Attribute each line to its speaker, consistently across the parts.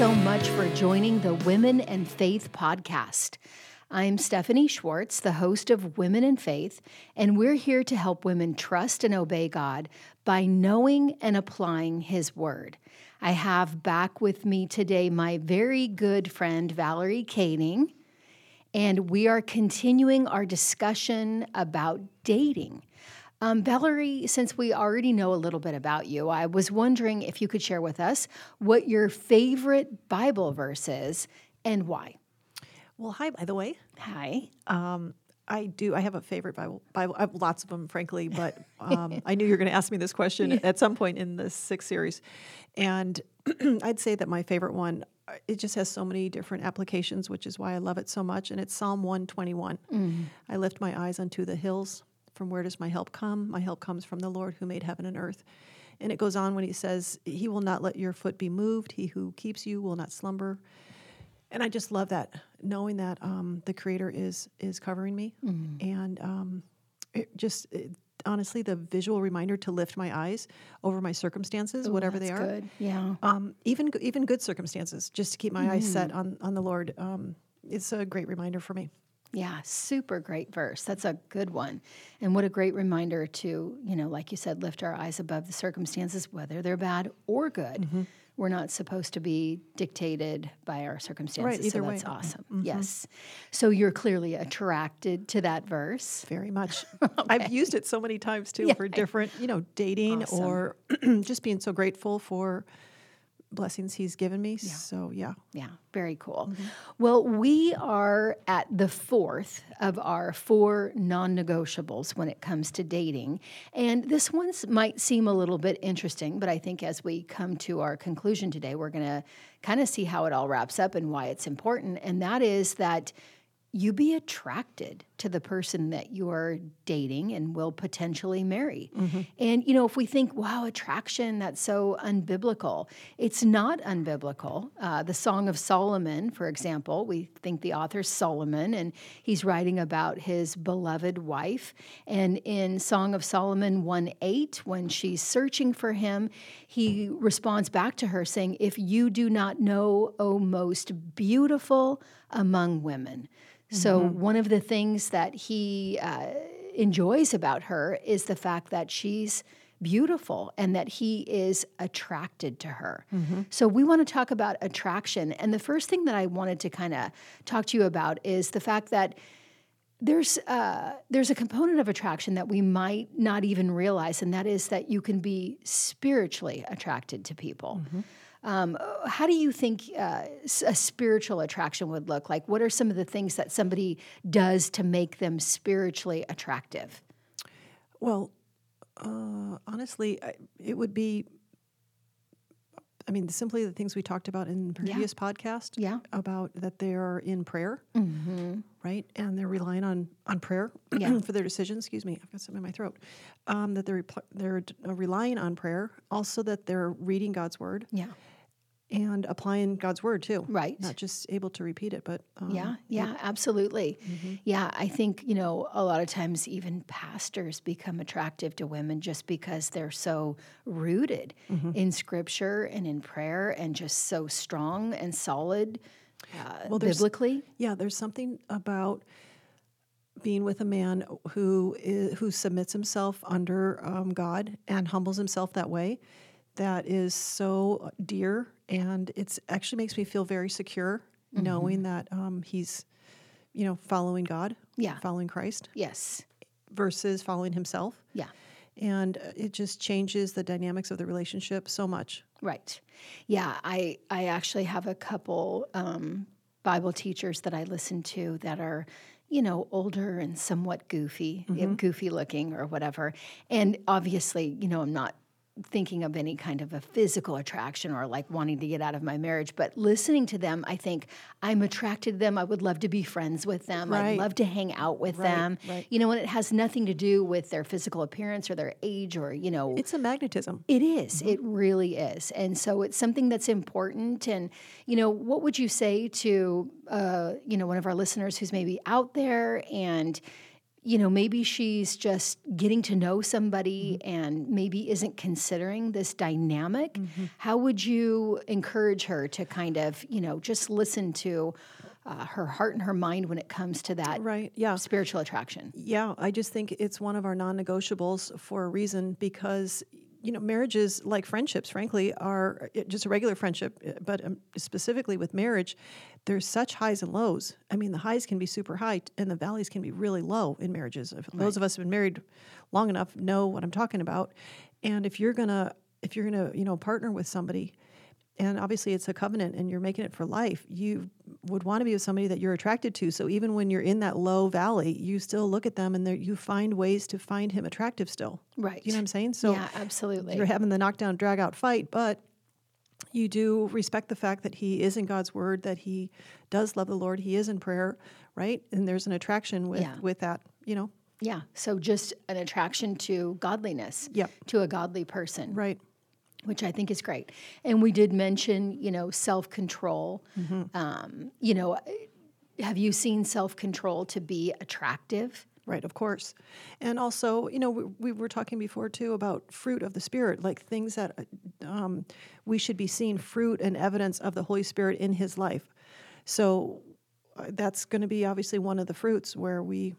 Speaker 1: so much for joining the Women and Faith podcast. I'm Stephanie Schwartz, the host of Women and Faith, and we're here to help women trust and obey God by knowing and applying His Word. I have back with me today my very good friend, Valerie Kading, and we are continuing our discussion about dating. Um, Valerie, since we already know a little bit about you, I was wondering if you could share with us what your favorite Bible verse is and why.
Speaker 2: Well, hi, by the way.
Speaker 1: Hi.
Speaker 2: Um, I do. I have a favorite Bible. Bible. I have lots of them, frankly, but um, I knew you were going to ask me this question at some point in this sixth series, and I'd say that my favorite one. It just has so many different applications, which is why I love it so much. And it's Psalm one twenty one. I lift my eyes unto the hills. From where does my help come? My help comes from the Lord who made heaven and earth. And it goes on when he says, He will not let your foot be moved. He who keeps you will not slumber. And I just love that, knowing that um, the Creator is is covering me, and um, it just it, honestly the visual reminder to lift my eyes over my circumstances,
Speaker 1: Ooh,
Speaker 2: whatever they are,
Speaker 1: Good. Yeah.
Speaker 2: um, even even good circumstances, just to keep my eyes set on on the Lord. Um, it's a great reminder for me.
Speaker 1: Yeah, super great verse. That's a good one. And what a great reminder to, you know, like you said, lift our eyes above the circumstances, whether they're bad or good.
Speaker 2: Mm-hmm.
Speaker 1: We're not supposed to be dictated by our circumstances.
Speaker 2: either
Speaker 1: so
Speaker 2: way.
Speaker 1: that's awesome. Yes. So you're clearly attracted to that verse.
Speaker 2: Very much. I've used it so many times too
Speaker 1: Yeah.
Speaker 2: for different, you know, dating
Speaker 1: Awesome.
Speaker 2: or just being so grateful for blessings He's given me. Yeah. So yeah.
Speaker 1: Yeah, very cool.
Speaker 2: Mm-hmm.
Speaker 1: Well, we are at the fourth of our four non negotiables when it comes to dating. And this one might seem a little bit interesting, but I think as we come to our conclusion today, we're going to kind of see how it all wraps up and why it's important. And that is that you be attracted to the person that you're dating and will potentially marry. And, you know, if we think, wow, attraction, that's so unbiblical, it's not unbiblical. Uh, the Song of Solomon, for example, we think the author's Solomon, and he's writing about his beloved wife. And in Song of Solomon 1 8, when she's searching for him, he responds back to her saying, If you do not know, O most beautiful among women. So, one of the things that he uh, enjoys about her is the fact that she's beautiful and that he is attracted to her. So, we want to talk about attraction. And the first thing that I wanted to kind of talk to you about is the fact that there's uh, there's a component of attraction that we might not even realize, and that is that you can be spiritually attracted to people. Um, how do you think uh, a spiritual attraction would look like? What are some of the things that somebody does to make them spiritually attractive?
Speaker 2: Well, uh, honestly, I, it would be. I mean, simply the things we talked about in the previous podcast.
Speaker 1: Yeah.
Speaker 2: About that they're in prayer,
Speaker 1: Mm-hmm.
Speaker 2: Right, and they're relying on on prayer
Speaker 1: Yeah.
Speaker 2: for their decisions. Excuse me, I've got something in my throat. Um, that they're they're uh, relying on prayer. Also, that they're reading God's word
Speaker 1: Yeah.
Speaker 2: and applying God's word too.
Speaker 1: Right.
Speaker 2: Not just able to repeat it, but um,
Speaker 1: Yeah, yeah, absolutely. Yeah, I think, you know, a lot of times even pastors become attractive to women just because they're so rooted in scripture and in prayer and just so strong and solid uh,
Speaker 2: Well, there's-
Speaker 1: biblically.
Speaker 2: Yeah, there's something about being with a man who is, who submits himself under um, God and humbles himself that way that is so dear, and it's actually makes me feel very secure knowing that um, he's, you know, following God,
Speaker 1: Yeah.
Speaker 2: following Christ
Speaker 1: Yes.
Speaker 2: versus following himself,
Speaker 1: Yeah.
Speaker 2: and it just changes the dynamics of the relationship so much.
Speaker 1: Right. Yeah, I I actually have a couple um, Bible teachers that I listen to that are, you know, older and somewhat goofy, yeah, goofy looking or whatever. And obviously, you know, I'm not thinking of any kind of a physical attraction or like wanting to get out of my marriage, but listening to them, I think I'm attracted to them. I would love to be friends with them. I'd love to hang out with
Speaker 2: Right,
Speaker 1: them.
Speaker 2: right.
Speaker 1: You know, and it has nothing to do with their physical appearance or their age or, you know,
Speaker 2: It's a magnetism.
Speaker 1: it is. It really is. And so it's something that's important. And, you know, what would you say to, uh, you know, one of our listeners who's maybe out there and you know, maybe she's just getting to know somebody and maybe isn't considering this dynamic. How would you encourage her to kind of, you know, just listen to uh, her heart and her mind when it comes to that
Speaker 2: Right. Yeah.
Speaker 1: spiritual attraction?
Speaker 2: Yeah, I just think it's one of our non-negotiables for a reason because you know marriages like friendships frankly are uh, just a regular friendship uh, but um, specifically with marriage there's such highs and lows. I mean the highs can be super high and the valleys can be really low in marriages. If those of us who've been married long enough know what i'm talking about. And if you're gonna if you're gonna you know partner with somebody and obviously it's a covenant and you're making it for life you would want to be with somebody that you're attracted to. So even when you're in that low valley you still look at them and you find ways to find him attractive still.
Speaker 1: Right.
Speaker 2: you know what i'm saying? So
Speaker 1: yeah, absolutely.
Speaker 2: you're having the knockdown drag out fight but you do respect the fact that he is in god's word that he does love the lord he is in prayer right and there's an attraction with
Speaker 1: Yeah.
Speaker 2: with that you know
Speaker 1: yeah. So just an attraction to godliness,
Speaker 2: Yep.
Speaker 1: to a godly person.
Speaker 2: right
Speaker 1: which I think is great. And we did mention, you know, self control.
Speaker 2: Mm-hmm.
Speaker 1: Um, you know, have you seen self control to be attractive?
Speaker 2: Right, of course. And also, you know, we, we were talking before too about fruit of the Spirit, like things that um, we should be seeing fruit and evidence of the Holy Spirit in his life. So uh, that's going to be obviously one of the fruits where we,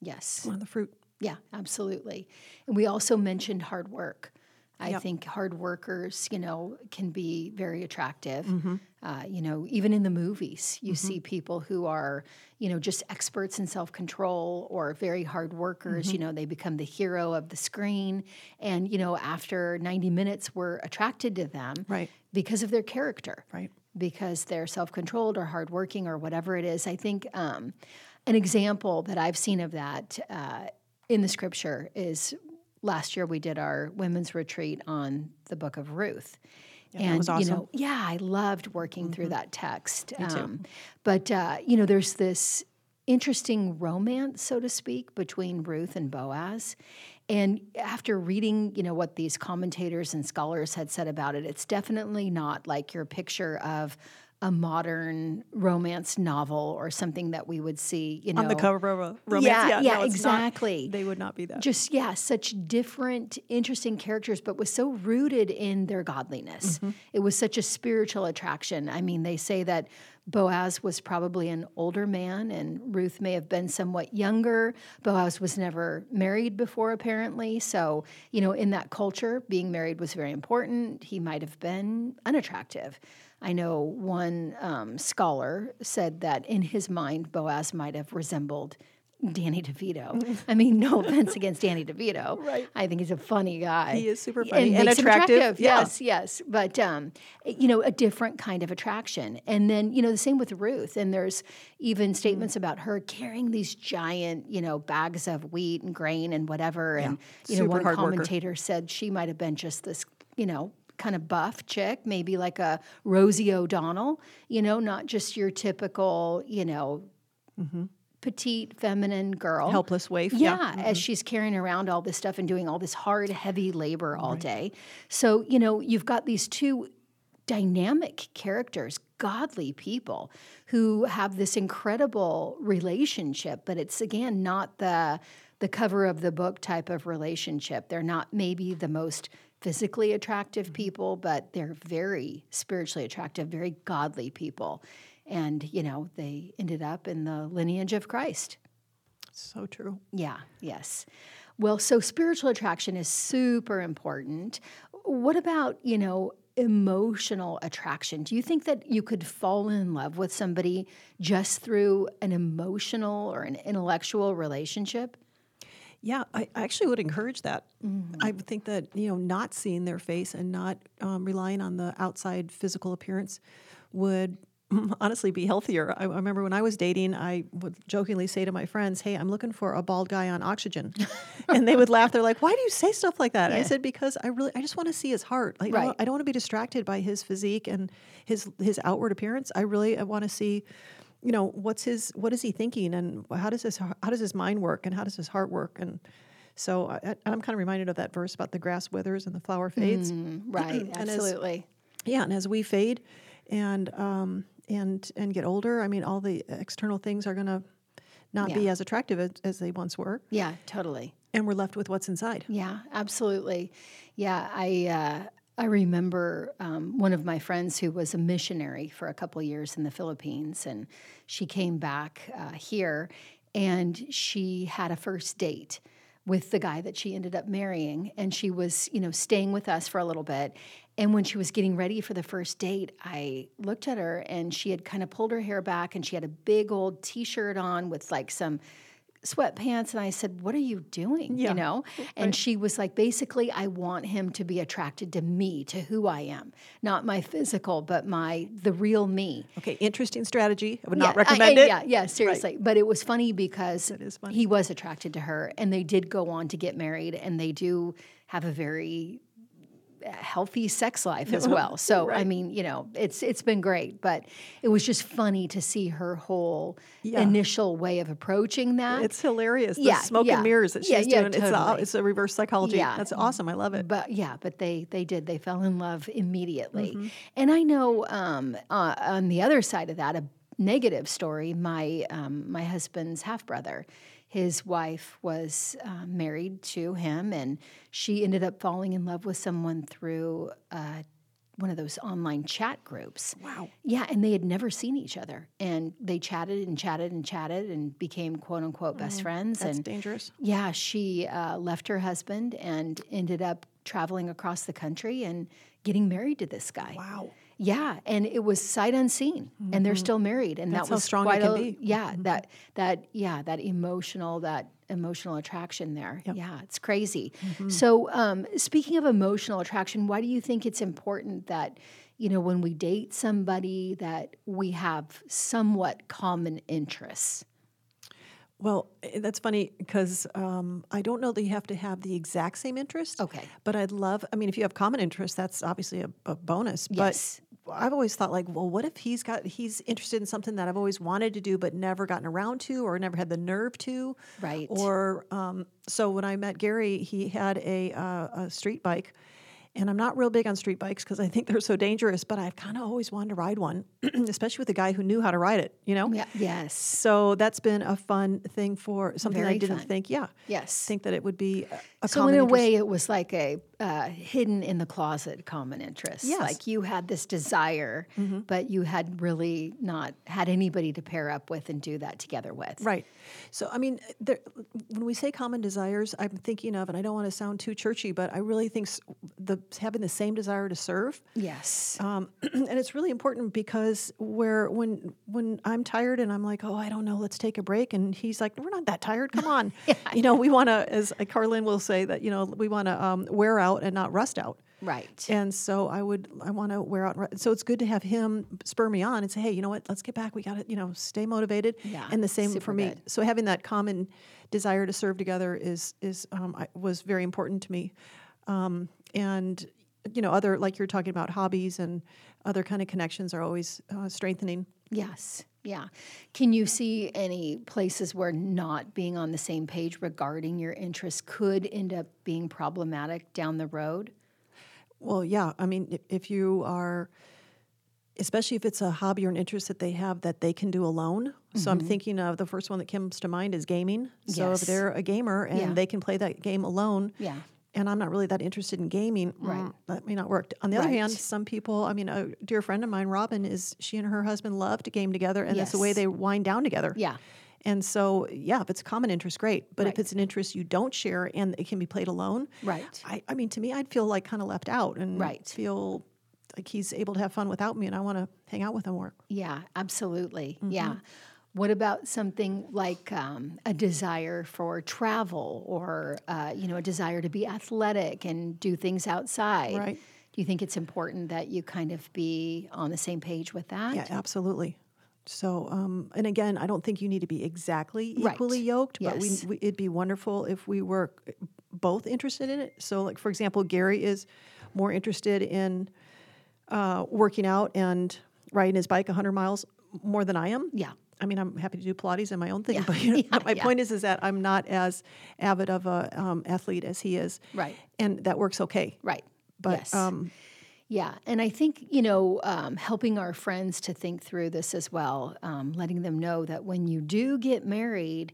Speaker 1: Yes.
Speaker 2: one of the fruit.
Speaker 1: Yeah, absolutely. And we also mentioned hard work. I
Speaker 2: Yep.
Speaker 1: think hard workers, you know, can be very attractive.
Speaker 2: Mm-hmm.
Speaker 1: Uh, you know, even in the movies, you see people who are, you know, just experts in self control or very hard workers.
Speaker 2: Mm-hmm.
Speaker 1: You know, they become the hero of the screen. And, you know, after 90 minutes, we're attracted to them
Speaker 2: Right.
Speaker 1: because of their character
Speaker 2: Right.
Speaker 1: because they're self-controlled or hardworking or whatever it is. I think um, an example that I've seen of that uh, in the scripture is last year we did our women's retreat on the book of Ruth.
Speaker 2: Yeah,
Speaker 1: and
Speaker 2: was
Speaker 1: you know, yeah, I loved working through that text. Um, but uh, you know, there's this interesting romance, so to speak, between Ruth and Boaz. And after reading, you know, what these commentators and scholars had said about it, it's definitely not like your picture of a modern romance novel or something that we would see, you know,
Speaker 2: On the cover of a romance.
Speaker 1: Yeah, yeah,
Speaker 2: no, it's not.
Speaker 1: exactly.
Speaker 2: They would not be that.
Speaker 1: just yeah, such different, interesting characters, but was so rooted in their godliness.
Speaker 2: Mm-hmm.
Speaker 1: It was such a spiritual attraction. I mean, they say that Boaz was probably an older man, and Ruth may have been somewhat younger. Boaz was never married before, apparently. So, you know, in that culture, being married was very important. He might have been unattractive. I know one um, scholar said that in his mind, Boaz might have resembled Danny DeVito. I mean, no offense against Danny DeVito.
Speaker 2: Right.
Speaker 1: I think he's a funny guy.
Speaker 2: He is super funny and
Speaker 1: makes him
Speaker 2: attractive, yeah.
Speaker 1: Yes, yes. But, um, you know, a different kind of attraction. And then, you know, the same with Ruth. And there's even
Speaker 2: Mm.
Speaker 1: statements about her carrying these giant, you know, bags of wheat and grain and whatever. And, you know, one
Speaker 2: hard worker.
Speaker 1: commentator said she might have been just this, you know, kind of buff chick, maybe like a Rosie O'Donnell, you know, not just your typical, you know, mm-hmm. petite feminine girl.
Speaker 2: Helpless waif.
Speaker 1: Yeah,
Speaker 2: Yeah.
Speaker 1: as mm-hmm. she's carrying around all this stuff and doing all this hard, heavy labor all day. So, you know, you've got these two dynamic characters, godly people who have this incredible relationship, but it's again not the the cover of the book type of relationship. They're not maybe the most physically attractive mm-hmm. people, but they're very spiritually attractive, very godly people. And, you know, they ended up in the lineage of Christ.
Speaker 2: So true.
Speaker 1: Yeah, yes. Well, so spiritual attraction is super important. What about, you know, emotional attraction? Do you think that you could fall in love with somebody just through an emotional or an intellectual relationship?
Speaker 2: Yeah, I I actually would encourage that. I would think that you know, not seeing their face and not um, relying on the outside physical appearance would honestly be healthier. I, I remember when I was dating, I would jokingly say to my friends, "Hey, I'm looking for a bald guy on oxygen," and they would laugh. They're like, "Why do you say stuff like that?" I said, "Because I really, I just want to see his heart. Like, I don't- don't want to be distracted by his physique and his his outward appearance. I really I want to see." You know what's his what is he thinking and how does his how does his mind work and how does his heart work and so I, I- I'm kind of reminded of that verse about the grass withers and the flower fades.
Speaker 1: Right,
Speaker 2: And as-
Speaker 1: absolutely.
Speaker 2: Yeah, and as we fade and um, and and get older, I mean, all the external things are gonna not be as attractive as, as they once were,
Speaker 1: Yeah, totally.
Speaker 2: and we're left with what's inside.
Speaker 1: Yeah, absolutely. Yeah, I uh, I remember um, one of my friends who was a missionary for a couple years in the Philippines, and she came back uh, here, and she had a first date with the guy that she ended up marrying, and she was you know staying with us for a little bit. And when she was getting ready for the first date, I looked at her and she had kind of pulled her hair back and she had a big old t shirt on with like some sweatpants and I said, "What are you doing?"
Speaker 2: Yeah,
Speaker 1: You know? And she was like, "Basically, I want him to be attracted to me, to who I am, not my physical, but my the real me."
Speaker 2: Okay, interesting strategy. I would not
Speaker 1: Yeah, I-
Speaker 2: recommend
Speaker 1: I-
Speaker 2: it.
Speaker 1: Yeah, yeah, seriously. But it was funny because
Speaker 2: funny.
Speaker 1: he was attracted to her, and they did go on to get married, and they do have a very healthy sex life as well. So I mean, you know, it's it's been great, but it was just funny to see her whole
Speaker 2: Yeah.
Speaker 1: initial way of approaching that.
Speaker 2: It's hilarious. The
Speaker 1: Yeah,
Speaker 2: smoke
Speaker 1: yeah.
Speaker 2: and mirrors that she's
Speaker 1: Yeah,
Speaker 2: doing. It's, a, it's a reverse psychology.
Speaker 1: Yeah.
Speaker 2: That's awesome. I love it.
Speaker 1: But yeah, but they they did. They fell in love immediately.
Speaker 2: Mm-hmm.
Speaker 1: And I know um, uh, on the other side of that, a negative story. My um, my husband's half brother, his wife was uh, married to him, and she ended up falling in love with someone through. Uh, one of those online chat groups.
Speaker 2: Wow.
Speaker 1: Yeah, and they had never seen each other. And they chatted and chatted and chatted and became quote unquote best friends.
Speaker 2: That's
Speaker 1: and
Speaker 2: dangerous.
Speaker 1: yeah, she uh, left her husband and ended up traveling across the country and getting married to this guy.
Speaker 2: Wow.
Speaker 1: Yeah, and it was sight unseen, and they're still married, and
Speaker 2: That's
Speaker 1: that
Speaker 2: how
Speaker 1: was
Speaker 2: strong it can
Speaker 1: a,
Speaker 2: be.
Speaker 1: Yeah, that that yeah, that emotional that emotional attraction there. Yeah, it's crazy. So, um, speaking of emotional attraction, why do you think it's important that you know when we date somebody that we have somewhat common interests?
Speaker 2: Well, eh, that's funny because um, I don't know that you have to have the exact same interest.
Speaker 1: Okay.
Speaker 2: But I'd love, I mean, if you have common interests, that's obviously a, a bonus.
Speaker 1: Yes.
Speaker 2: I've always thought, like, well, what if he's got, he's interested in something that I've always wanted to do but never gotten around to or never had the nerve to?
Speaker 1: Right.
Speaker 2: Or, um, so when I met Gary, he had a, uh, a street bike. And I'm not real big on street bikes because I think they're so dangerous, but I've kind of always wanted to ride one, especially with a guy who knew how to ride it, you know?
Speaker 1: Yeah. Yes.
Speaker 2: So that's been a fun thing for something I didn't
Speaker 1: fun.
Speaker 2: think. Yeah,
Speaker 1: Yes.
Speaker 2: think that it would be a, a
Speaker 1: So in a
Speaker 2: interest.
Speaker 1: way, it was like a uh, hidden in the closet common interests.
Speaker 2: Yes. Mm-hmm.
Speaker 1: Like you had this desire, but you had really not had anybody to pair up with and do that together with.
Speaker 2: Right. So I mean, there, when we say common desires, I'm thinking of, and I don't want to sound too churchy, but I really think the having the same desire to serve.
Speaker 1: Yes.
Speaker 2: Um, and it's really important because where when when I'm tired and I'm like, oh, I don't know, let's take a break, and he's like, we're not that tired, come on, yeah. you know, we want to, as Carlin will say, that you know, we want to um, wear out and not rust out.
Speaker 1: right.
Speaker 2: And so I would, I want to wear out. So it's good to have him spur me on and say, hey, you know what? Let's get back. We got to, you know, stay motivated.
Speaker 1: Yeah,
Speaker 2: And the same for me.
Speaker 1: good.
Speaker 2: So having that common desire to serve together is is um, I, was very important to me. Um, and you know, other like you're talking about hobbies and other kind of connections are always uh, strengthening.
Speaker 1: Yes. Yeah. Can you see any places where not being on the same page regarding your interests could end up being problematic down the road?
Speaker 2: Well, yeah. I mean, if, you are, especially if it's a hobby or an interest that they have that they can do alone. So I'm thinking of the first one that comes to mind is gaming. So
Speaker 1: Mm-hmm. Yes.
Speaker 2: if they're a gamer and
Speaker 1: Yeah.
Speaker 2: they can play that game alone,
Speaker 1: Yeah.
Speaker 2: And I'm not really that interested in gaming,
Speaker 1: Right.
Speaker 2: mm, that may not work. On the other hand, some people, I mean, a dear friend of mine, Robin, is she and her husband love to game together, and that's the way they wind down together.
Speaker 1: Yeah.
Speaker 2: And so, yeah, if it's a common interest, great. But if it's an interest you don't share and it can be played alone,
Speaker 1: Right.
Speaker 2: I, I mean, to me, I'd feel like kind of left out and
Speaker 1: Right.
Speaker 2: feel like he's able to have fun without me, and I want to hang out with him more.
Speaker 1: Yeah, absolutely.
Speaker 2: Mm-hmm.
Speaker 1: Yeah. What about something like um, a desire for travel or, uh, you know, a desire to be athletic and do things outside?
Speaker 2: Right.
Speaker 1: Do you think it's important that you kind of be on the same page with that?
Speaker 2: Yeah, absolutely. So, um, and again, I don't think you need to be exactly
Speaker 1: Right.
Speaker 2: equally yoked, but
Speaker 1: Yes.
Speaker 2: we, we, it'd be wonderful if we were both interested in it. So, like for example, Gary is more interested in uh, working out and riding his bike 100 miles more than I am.
Speaker 1: Yeah.
Speaker 2: I mean, I'm happy to do Pilates and my own thing,
Speaker 1: Yeah.
Speaker 2: but you know,
Speaker 1: Yeah,
Speaker 2: my
Speaker 1: yeah.
Speaker 2: point is, is that I'm not as avid of a um, athlete as he is,
Speaker 1: Right.
Speaker 2: and that works okay.
Speaker 1: Right.
Speaker 2: But
Speaker 1: yes.
Speaker 2: um,
Speaker 1: Yeah, and I think you know, um, helping our friends to think through this as well, um, letting them know that when you do get married,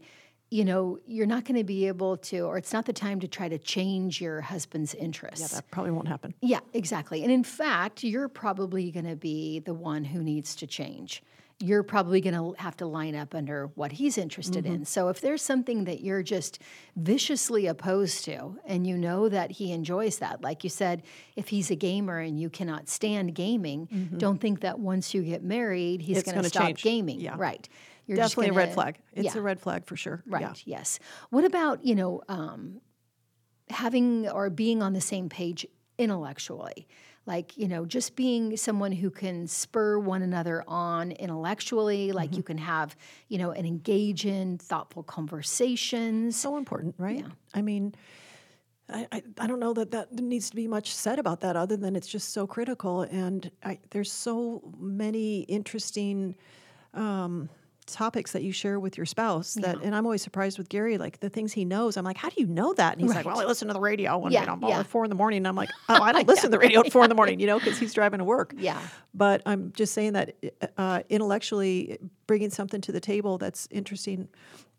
Speaker 1: you know, you're not going to be able to, or it's not the time to try to change your husband's interests.
Speaker 2: Yeah, that probably won't happen.
Speaker 1: Yeah, exactly. And in fact, you're probably going to be the one who needs to change. You're probably going to have to line up under what he's interested
Speaker 2: Mm-hmm.
Speaker 1: in. So if there's something that you're just viciously opposed to, and you know that he enjoys that, like you said, if he's a gamer and you cannot stand gaming, don't think that once you get married, he's
Speaker 2: Mm-hmm.
Speaker 1: Going to stop
Speaker 2: change.
Speaker 1: gaming.
Speaker 2: Yeah.
Speaker 1: Right. You're just
Speaker 2: Definitely a red flag. It's
Speaker 1: yeah.
Speaker 2: a red flag for sure.
Speaker 1: Right.
Speaker 2: Yeah.
Speaker 1: Yes. What about you know um, having or being on the same page intellectually? Like you know, just being someone who can spur one another on intellectually. Like
Speaker 2: Mm-hmm.
Speaker 1: you can have you know and engage in thoughtful conversations.
Speaker 2: So important, right? yeah. I mean, I, I, I don't know that that needs to be much said about that other than it's just so critical. And I, there's so many interesting um, topics that you share with your spouse that, and I'm always surprised with Gary, like the things he knows. I'm like, how do you know that? And he's like, well, I listen to the radio when
Speaker 1: Yeah,
Speaker 2: you know,
Speaker 1: yeah.
Speaker 2: at four in the morning. And I'm like, oh, I don't listen to the radio at four in the morning, you know, because he's driving to work.
Speaker 1: Yeah.
Speaker 2: But I'm just saying that uh, intellectually bringing something to the table that's interesting,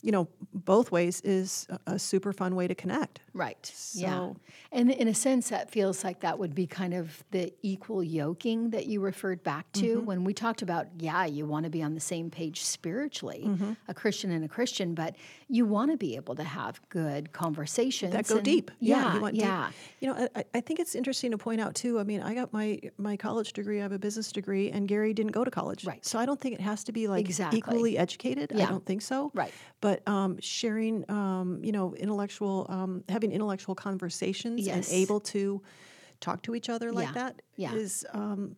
Speaker 2: you know, both ways is a, super fun way to connect.
Speaker 1: Right. yeah. And in a sense, that feels like that would be kind of the equal yoking that you referred back to
Speaker 2: Mm-hmm.
Speaker 1: when we talked about, yeah, you want to be on the same page spiritually,
Speaker 2: Mm-hmm.
Speaker 1: a Christian and a Christian, but you want to be able to have good conversations
Speaker 2: that go
Speaker 1: and-
Speaker 2: deep.
Speaker 1: Yeah.
Speaker 2: you want
Speaker 1: yeah.
Speaker 2: deep. You know, I, I think it's interesting to point out too. I mean, I got my my college degree. I have a business degree, and Gary didn't go to college.
Speaker 1: Right.
Speaker 2: So I don't think it has to be like
Speaker 1: Exactly.
Speaker 2: equally educated.
Speaker 1: Yeah.
Speaker 2: I don't think so.
Speaker 1: Right.
Speaker 2: But um, sharing, um, you know, intellectual, um, having intellectual conversations
Speaker 1: Yes.
Speaker 2: and able to talk to each other like
Speaker 1: Yeah.
Speaker 2: that
Speaker 1: Yeah.
Speaker 2: is um,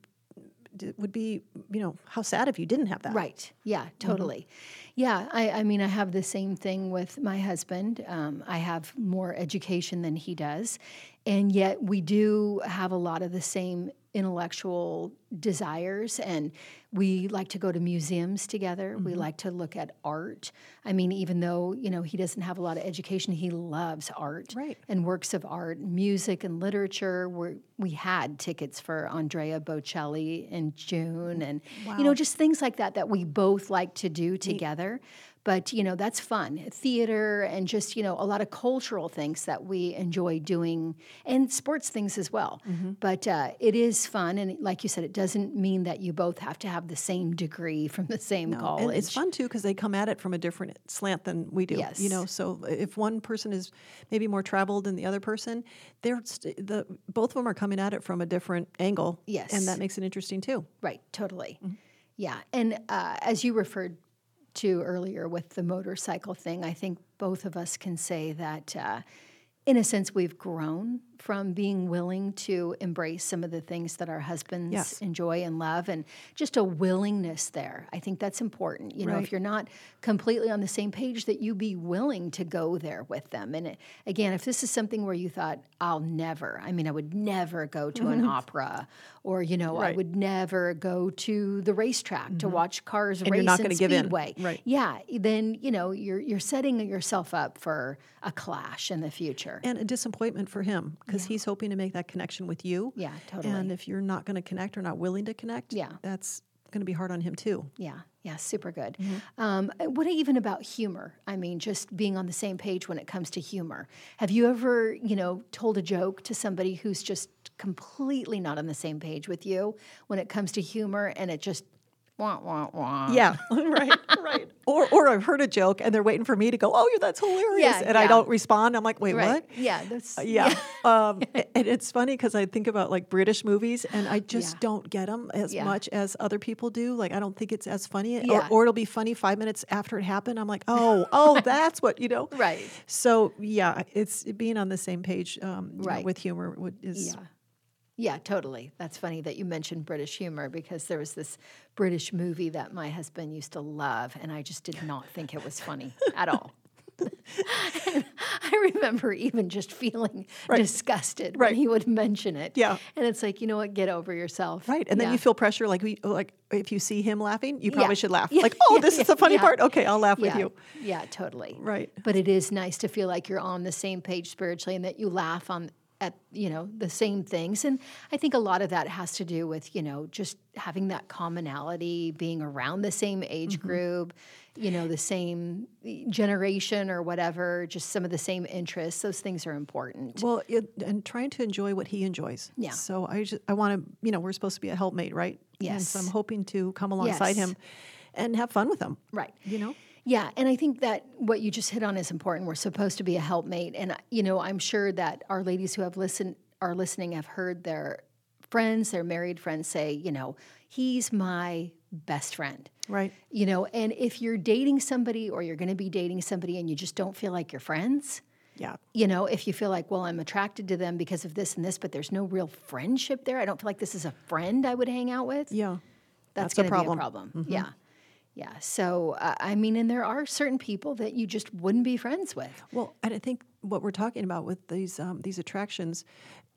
Speaker 2: would be, you know, how sad if you didn't have that.
Speaker 1: Right. Yeah,
Speaker 2: Mm-hmm.
Speaker 1: totally. Yeah, I, I mean, I have the same thing with my husband. Um, I have more education than he does. And yet we do have a lot of the same intellectual desires. And we like to go to museums together. We
Speaker 2: Mm-hmm.
Speaker 1: like to look at art. I mean, even though, you know, he doesn't have a lot of education, he loves art
Speaker 2: Right.
Speaker 1: and works of art, music and literature. We're, we had tickets for Andrea Bocelli in June, and you know, just things like that that we both like to do together. But you know, that's fun. Theater and just you know a lot of cultural things that we enjoy doing, and sports things as well.
Speaker 2: Mm-hmm.
Speaker 1: But uh, it is fun, and like you said, it doesn't mean that you both have to have the same degree from the same
Speaker 2: No,
Speaker 1: college.
Speaker 2: And it's fun too because they come at it from a different slant than we do. Yes. You know, so if one person is maybe more traveled than the other person, they're st- the both of them are coming at it from a different angle.
Speaker 1: Yes.
Speaker 2: and that makes it interesting too.
Speaker 1: Right, totally.
Speaker 2: Mm-hmm.
Speaker 1: Yeah. And uh, as you referred to earlier with the motorcycle thing, I think both of us can say that, uh, in a sense, we've grown from being willing to embrace some of the things that our husbands
Speaker 2: Yes.
Speaker 1: enjoy and love, and just a willingness there. I think that's important. You know, if you're not completely on the same page, that you be willing to go there with them. And it, again, if this is something where you thought, I'll never, I mean, I would never go to an opera, or, you know, I
Speaker 2: Right. Mm-hmm.
Speaker 1: would never go to the racetrack to watch cars
Speaker 2: And
Speaker 1: race
Speaker 2: you're not
Speaker 1: in
Speaker 2: gonna give in.
Speaker 1: Speedway.
Speaker 2: Right.
Speaker 1: Yeah, then, you know, you're, you're setting yourself up for a clash in the future.
Speaker 2: And a disappointment for him because he's hoping to make that connection with you.
Speaker 1: Yeah, totally.
Speaker 2: And if you're not going to connect or not willing to connect,
Speaker 1: Yeah.
Speaker 2: that's going to be hard on him too.
Speaker 1: Yeah, yeah, super good.
Speaker 2: Mm-hmm.
Speaker 1: Um, what even about humor? I mean, just being on the same page when it comes to humor. Have you ever, you know, told a joke to somebody who's just completely not on the same page with you when it comes to humor, and it just wah wah wah?
Speaker 2: Yeah, right, right. Or, or I've heard a joke and they're waiting for me to go, "Oh, yeah, that's hilarious,"
Speaker 1: Yeah,
Speaker 2: and I don't respond. I'm like, "Wait,
Speaker 1: right.
Speaker 2: what?"
Speaker 1: Yeah, that's
Speaker 2: Yeah. um, and it's funny because I think about like British movies and I just
Speaker 1: Yeah.
Speaker 2: don't get them as
Speaker 1: Yeah.
Speaker 2: much as other people do. Like, I don't think it's as funny.
Speaker 1: Yeah.
Speaker 2: Or, or it'll be funny five minutes after it happened. I'm like, oh, oh, that's what, you know?
Speaker 1: Right.
Speaker 2: So, yeah, it's being on the same page um, you know,
Speaker 1: Right.
Speaker 2: with humor would, is.
Speaker 1: Yeah. Totally. That's funny that you mentioned British humor because there was this British movie that my husband used to love, and I just did not think it was funny at all. I remember even just feeling disgusted
Speaker 2: Right.
Speaker 1: when he would mention it.
Speaker 2: Yeah.
Speaker 1: And it's like, you know what, get over yourself.
Speaker 2: Right. And then
Speaker 1: Yeah.
Speaker 2: you feel pressure like we like if you see him laughing, you probably
Speaker 1: Yeah.
Speaker 2: should laugh.
Speaker 1: Yeah.
Speaker 2: Like, oh, this is the funny part. Okay, I'll laugh with you.
Speaker 1: Yeah, totally.
Speaker 2: Right.
Speaker 1: But it is nice to feel like you're on the same page spiritually and that you laugh on at you know the same things and i think a lot of that has to do with you know just having that commonality being around the same age
Speaker 2: Mm-hmm.
Speaker 1: group you know the same generation or whatever just some of the same interests those things are important
Speaker 2: Well, it, and trying to enjoy what he enjoys.
Speaker 1: Yeah.
Speaker 2: So I just I want to you know we're supposed to be a helpmate, right? And so I'm hoping to come alongside
Speaker 1: Yes.
Speaker 2: him and have fun with him.
Speaker 1: right
Speaker 2: You know.
Speaker 1: Yeah, and I think that what you just hit on is important. We're supposed to be a helpmate, and you know, I'm sure that our ladies who have listened are listening have heard their friends, their married friends say, you know, he's my best friend.
Speaker 2: Right.
Speaker 1: You know, and if you're dating somebody or you're going to be dating somebody and you just don't feel like you're friends,
Speaker 2: Yeah.
Speaker 1: you know, if you feel like, well, I'm attracted to them because of this and this, but there's no real friendship there, I don't feel like this is a friend I would hang out with
Speaker 2: Yeah.
Speaker 1: that's,
Speaker 2: That's a problem.
Speaker 1: be a problem. Mm-hmm. Yeah. Yeah. So, uh, I mean, and there are certain people that you just wouldn't be friends with.
Speaker 2: Well, and I think what we're talking about with these um, these attractions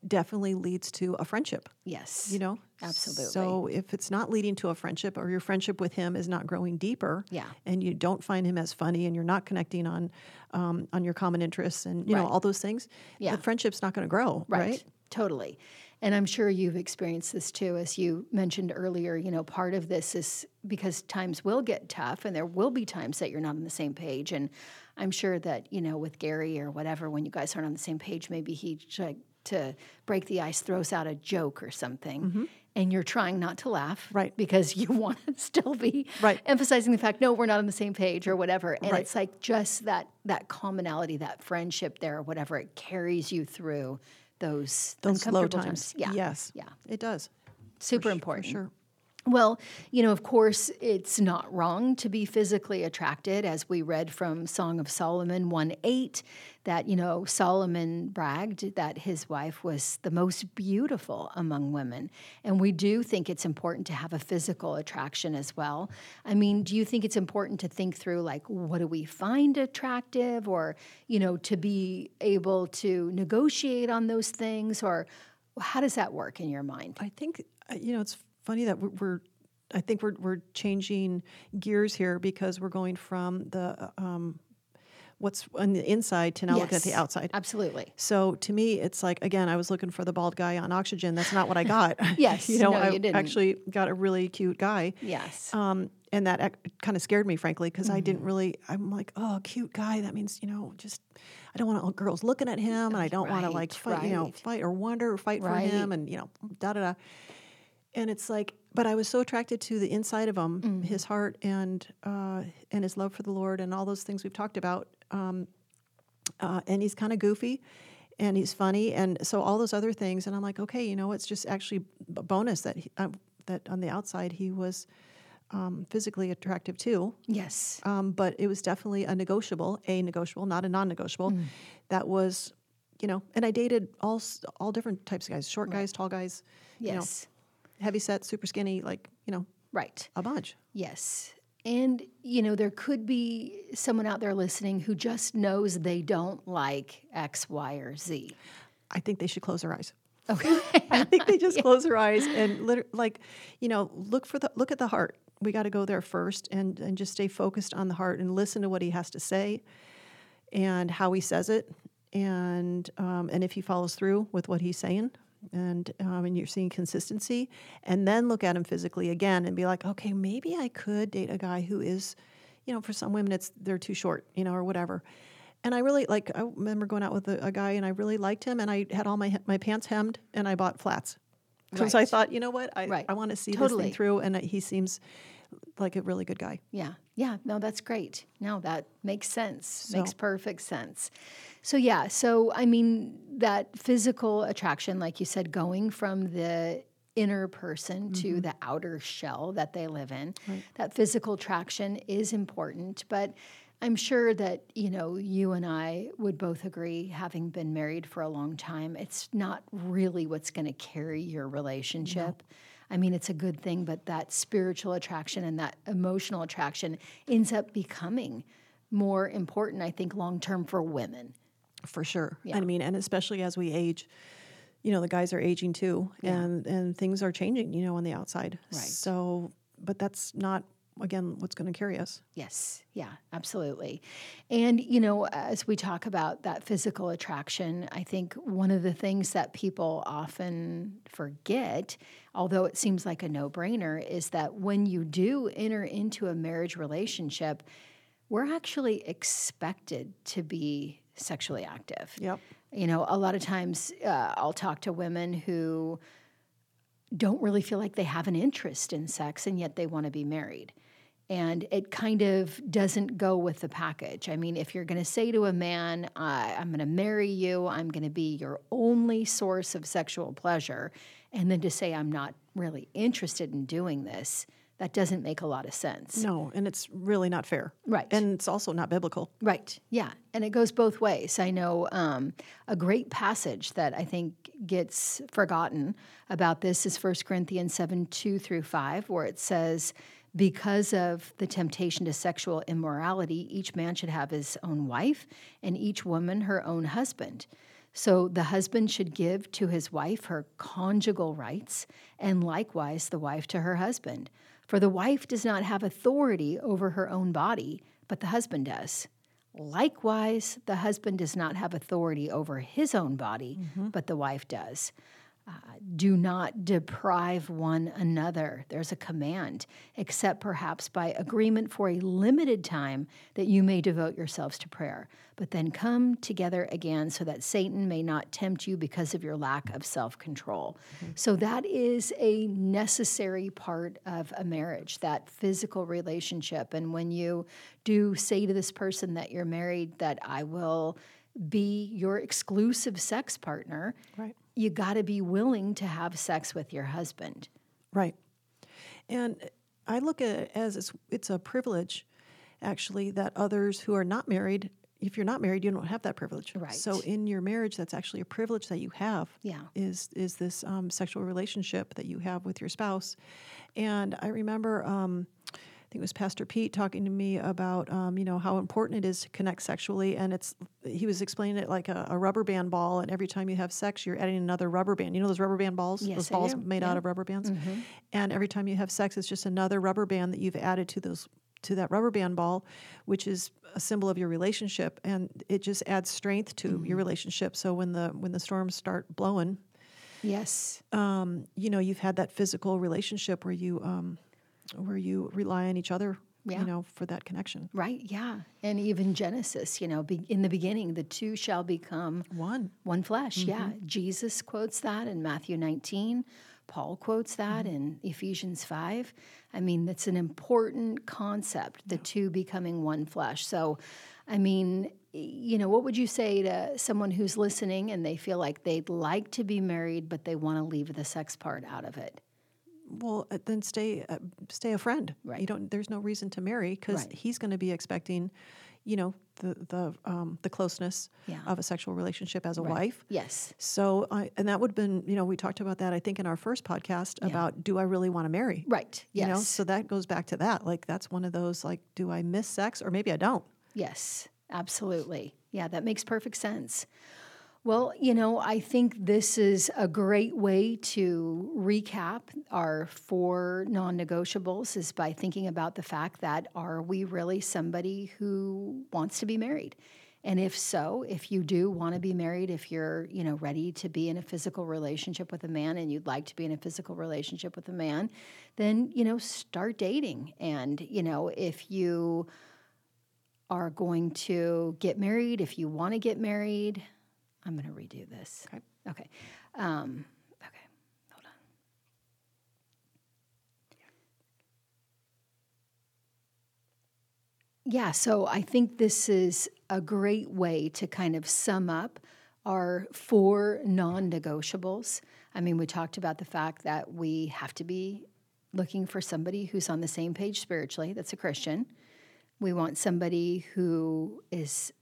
Speaker 2: definitely leads to a friendship.
Speaker 1: Yes.
Speaker 2: You know.
Speaker 1: Absolutely.
Speaker 2: So if it's not leading to a friendship, or your friendship with him is not growing deeper,
Speaker 1: Yeah.
Speaker 2: and you don't find him as funny, and you're not connecting on um, on your common interests, and you know all those things,
Speaker 1: Yeah.
Speaker 2: the friendship's not going to grow, right?
Speaker 1: Totally. And I'm sure you've experienced this too, as you mentioned earlier. You know, part of this is because times will get tough and there will be times that you're not on the same page. And I'm sure that, you know, with Gary or whatever, when you guys aren't on the same page, maybe he, like, to break the ice, throws out a joke or something. And you're trying not to laugh.
Speaker 2: Mm-hmm. Right.
Speaker 1: Because you want to still be
Speaker 2: Right.
Speaker 1: emphasizing the fact, no, we're not on the same page or whatever. And
Speaker 2: Right.
Speaker 1: it's like just that that commonality, that friendship there or whatever, it carries you through those
Speaker 2: Those low times.
Speaker 1: Yeah.
Speaker 2: Yes.
Speaker 1: Yeah.
Speaker 2: It does.
Speaker 1: Super
Speaker 2: For
Speaker 1: important.
Speaker 2: sure.
Speaker 1: Well, you know, of course, it's not wrong to be physically attracted, as we read from Song of Solomon 1 8, that, you know, Solomon bragged that his wife was the most beautiful among women. And we do think it's important to have a physical attraction as well. I mean, do you think it's important to think through, like, what do we find attractive, or, you know, to be able to negotiate on those things, or how does that work in your mind?
Speaker 2: I think uh, you know it's funny that we're, we're I think we're we're changing gears here because we're going from the uh, um, what's on the inside to now looking at the outside.
Speaker 1: Absolutely.
Speaker 2: So to me, it's like again, I was looking for the bald guy on oxygen. That's not what I got.
Speaker 1: Yes,
Speaker 2: you know,
Speaker 1: no,
Speaker 2: I
Speaker 1: you
Speaker 2: actually got a really cute guy.
Speaker 1: Yes.
Speaker 2: Um, and that kind of scared me, frankly, because I
Speaker 1: Mm-hmm.
Speaker 2: didn't really. I'm like, oh, cute guy. That means you know, just I don't want all girls looking at him, and I don't want to like
Speaker 1: Right,
Speaker 2: you know, fight or wonder or fight for him, and you know, da da da. And it's like, but I was so attracted to the inside of him,
Speaker 1: Mm-hmm.
Speaker 2: his heart, and uh, and his love for the Lord, and all those things we've talked about. Um, uh, and he's kind of goofy, and he's funny, and so all those other things. And I'm like, okay, you know, it's just actually a bonus that he, uh, that on the outside he was um, physically attractive too.
Speaker 1: yes.
Speaker 2: Um, but it was definitely a negotiable, a negotiable, not a non-negotiable.
Speaker 1: Mm.
Speaker 2: That was, you know, and I dated all all different types of guys, short guys, tall guys, you know,
Speaker 1: Yes.
Speaker 2: Heavy set, super skinny, like you know,
Speaker 1: Right.
Speaker 2: a bunch.
Speaker 1: Yes. And, you know, there could be someone out there listening who just knows they don't like X, Y, or Z.
Speaker 2: I think they should close their eyes.
Speaker 1: Okay.
Speaker 2: I think they just close their eyes and lit- like, you know, look for the look at the heart. We got to go there first and and just stay focused on the heart and listen to what he has to say, and how he says it, and um, and if he follows through with what he's saying, and um, and you're seeing consistency, and then look at him physically again and be like, okay, maybe I could date a guy who is, you know, for some women it's they're too short, you know, or whatever. And I really like. I remember going out with a, a guy, and I really liked him, and I had all my my pants hemmed, and I bought flats because I thought, you know what, I
Speaker 1: Right.
Speaker 2: I want to see this thing through, and he seems like a really good guy.
Speaker 1: Yeah. Yeah. No, that's great. No, that makes sense. Makes perfect sense. So, yeah. So, I mean, that physical attraction, like you said, going from the inner person to mm-hmm. the outer shell that they live in, that physical attraction is important. But I'm sure that, you know, you and I would both agree, having been married for a long time, it's not really what's going to carry your relationship. I mean, it's a good thing, but that spiritual attraction and that emotional attraction ends up becoming more important, I think, long term for women.
Speaker 2: For sure.
Speaker 1: Yeah.
Speaker 2: I mean, and especially as we age, you know, the guys are aging too, and and things are changing, you know, on the outside.
Speaker 1: Right.
Speaker 2: So, but that's not again what's going to carry us.
Speaker 1: Yes, yeah, absolutely. And, you know, as we talk about that physical attraction, I think one of the things that people often forget, although it seems like a no brainer, is that when you do enter into a marriage relationship, we're actually expected to be sexually active.
Speaker 2: Yep.
Speaker 1: You know, a lot of times uh, I'll talk to women who don't really feel like they have an interest in sex and yet they want to be married. And it kind of doesn't go with the package. I mean, if you're going to say to a man, uh, I'm going to marry you, I'm going to be your only source of sexual pleasure, and then to say, I'm not really interested in doing this, that doesn't make a lot of sense.
Speaker 2: No, and it's really not fair.
Speaker 1: Right.
Speaker 2: And it's also not biblical.
Speaker 1: Right. Yeah. And it goes both ways. I know um, a great passage that I think gets forgotten about this is 1 Corinthians 7 2 through 5, where it says, because of the temptation to sexual immorality, each man should have his own wife, and each woman her own husband. So the husband should give to his wife her conjugal rights, and likewise the wife to her husband. For the wife does not have authority over her own body, but the husband does. Likewise, the husband does not have authority over his own body, mm-hmm. but the wife does. Uh, do not deprive one another. There's a command, except perhaps by agreement for a limited time that you may devote yourselves to prayer. But then come together again so that Satan may not tempt you because of your lack of self control. Mm-hmm. So, that is a necessary part of a marriage, that physical relationship. And when you do say to this person that you're married, that I will be your exclusive sex partner,
Speaker 2: right
Speaker 1: you got to be willing to have sex with your husband.
Speaker 2: Right. And I look at it as it's, it's a privilege, actually, that others who are not married, if you're not married, you don't have that privilege.
Speaker 1: Right.
Speaker 2: So in your marriage, that's actually a privilege that you have.
Speaker 1: Yeah.
Speaker 2: Is is this um, sexual relationship that you have with your spouse? And I remember. Um, think it was Pastor Pete talking to me about um, you know how important it is to connect sexually, and it's he was explaining it like a, a, rubber band ball, and every time you have sex, you're adding another rubber band. You know those rubber band balls,
Speaker 1: yes,
Speaker 2: those balls made yeah. out of rubber bands,
Speaker 1: mm-hmm.
Speaker 2: and every time you have sex, it's just another rubber band that you've added to those to that rubber band ball, which is a symbol of your relationship, and it just adds strength to mm-hmm. your relationship. So when the when the storms start blowing,
Speaker 1: yes,
Speaker 2: um, you know you've had that physical relationship where you um, where you rely on each other yeah. you know for that connection
Speaker 1: right yeah and even genesis you know be, in the beginning the two shall become
Speaker 2: one
Speaker 1: one flesh mm-hmm. yeah jesus quotes that in matthew 19 paul quotes that mm-hmm. in ephesians 5 i mean that's an important concept the yeah. two becoming one flesh so i mean you know what would you say to someone who's listening and they feel like they'd like to be married but they want to leave the sex part out of it
Speaker 2: well, uh, then stay uh, stay a friend.
Speaker 1: Right.
Speaker 2: You don't. There's no reason to marry because
Speaker 1: right.
Speaker 2: he's going to be expecting, you know, the the um, the closeness
Speaker 1: yeah.
Speaker 2: of a sexual relationship as a
Speaker 1: right.
Speaker 2: wife.
Speaker 1: Yes.
Speaker 2: So, I, and that would have been, you know, we talked about that. I think in our first podcast
Speaker 1: yeah.
Speaker 2: about do I really want to marry?
Speaker 1: Right. Yes.
Speaker 2: You know, so that goes back to that. Like that's one of those like, do I miss sex or maybe I don't?
Speaker 1: Yes. Absolutely. Yeah, that makes perfect sense. Well, you know, I think this is a great way to recap our four non negotiables is by thinking about the fact that are we really somebody who wants to be married? And if so, if you do want to be married, if you're, you know, ready to be in a physical relationship with a man and you'd like to be in a physical relationship with a man, then, you know, start dating. And, you know, if you are going to get married, if you want to get married, I'm going to redo this.
Speaker 2: Okay.
Speaker 1: Okay. Um, okay. Hold on. Yeah, so I think this is a great way to kind of sum up our four non negotiables. I mean, we talked about the fact that we have to be looking for somebody who's on the same page spiritually, that's a Christian. We want somebody who is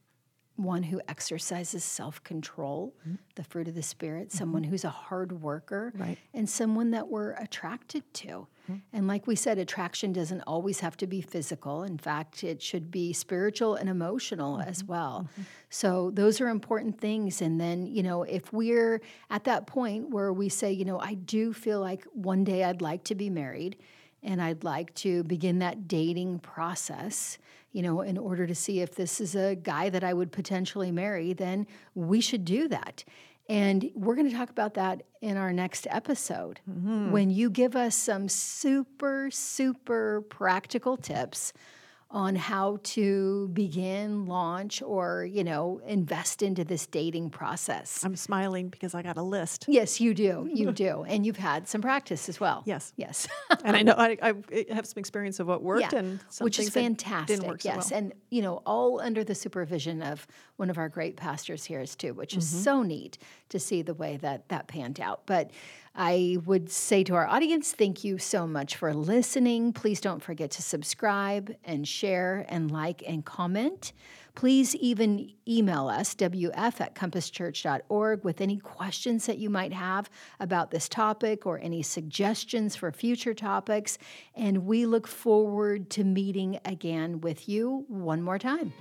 Speaker 1: one who exercises self control, mm-hmm. the fruit of the Spirit, mm-hmm. someone who's a hard worker,
Speaker 2: right.
Speaker 1: and someone that we're attracted to. Mm-hmm. And like we said, attraction doesn't always have to be physical. In fact, it should be spiritual and emotional as mm-hmm. well.
Speaker 2: Mm-hmm.
Speaker 1: So those are important things. And then, you know, if we're at that point where we say, you know, I do feel like one day I'd like to be married and I'd like to begin that dating process, you know, in order to see if this is a guy that I would potentially marry, then we should do that. And we're going to talk about that in our next episode
Speaker 2: Mm-hmm.
Speaker 1: when you give us some super, super practical tips on how to begin, launch, or, you know, invest into this dating process.
Speaker 2: I'm smiling because I got a list.
Speaker 1: Yes, you do. You do. And you've had some practice as well.
Speaker 2: Yes.
Speaker 1: Yes.
Speaker 2: and I know I, I have some experience of what worked
Speaker 1: Yeah,
Speaker 2: and some
Speaker 1: which is fantastic.
Speaker 2: Didn't work so
Speaker 1: yes,
Speaker 2: well.
Speaker 1: and you know, all under the supervision of one of our great pastors here is too, which is
Speaker 2: Mm-hmm.
Speaker 1: so neat to see the way that that panned out. But I would say to our audience, thank you so much for listening. Please don't forget to subscribe and share and like and comment. Please even email us, wf at compasschurch.org, with any questions that you might have about this topic or any suggestions for future topics. And we look forward to meeting again with you one more time.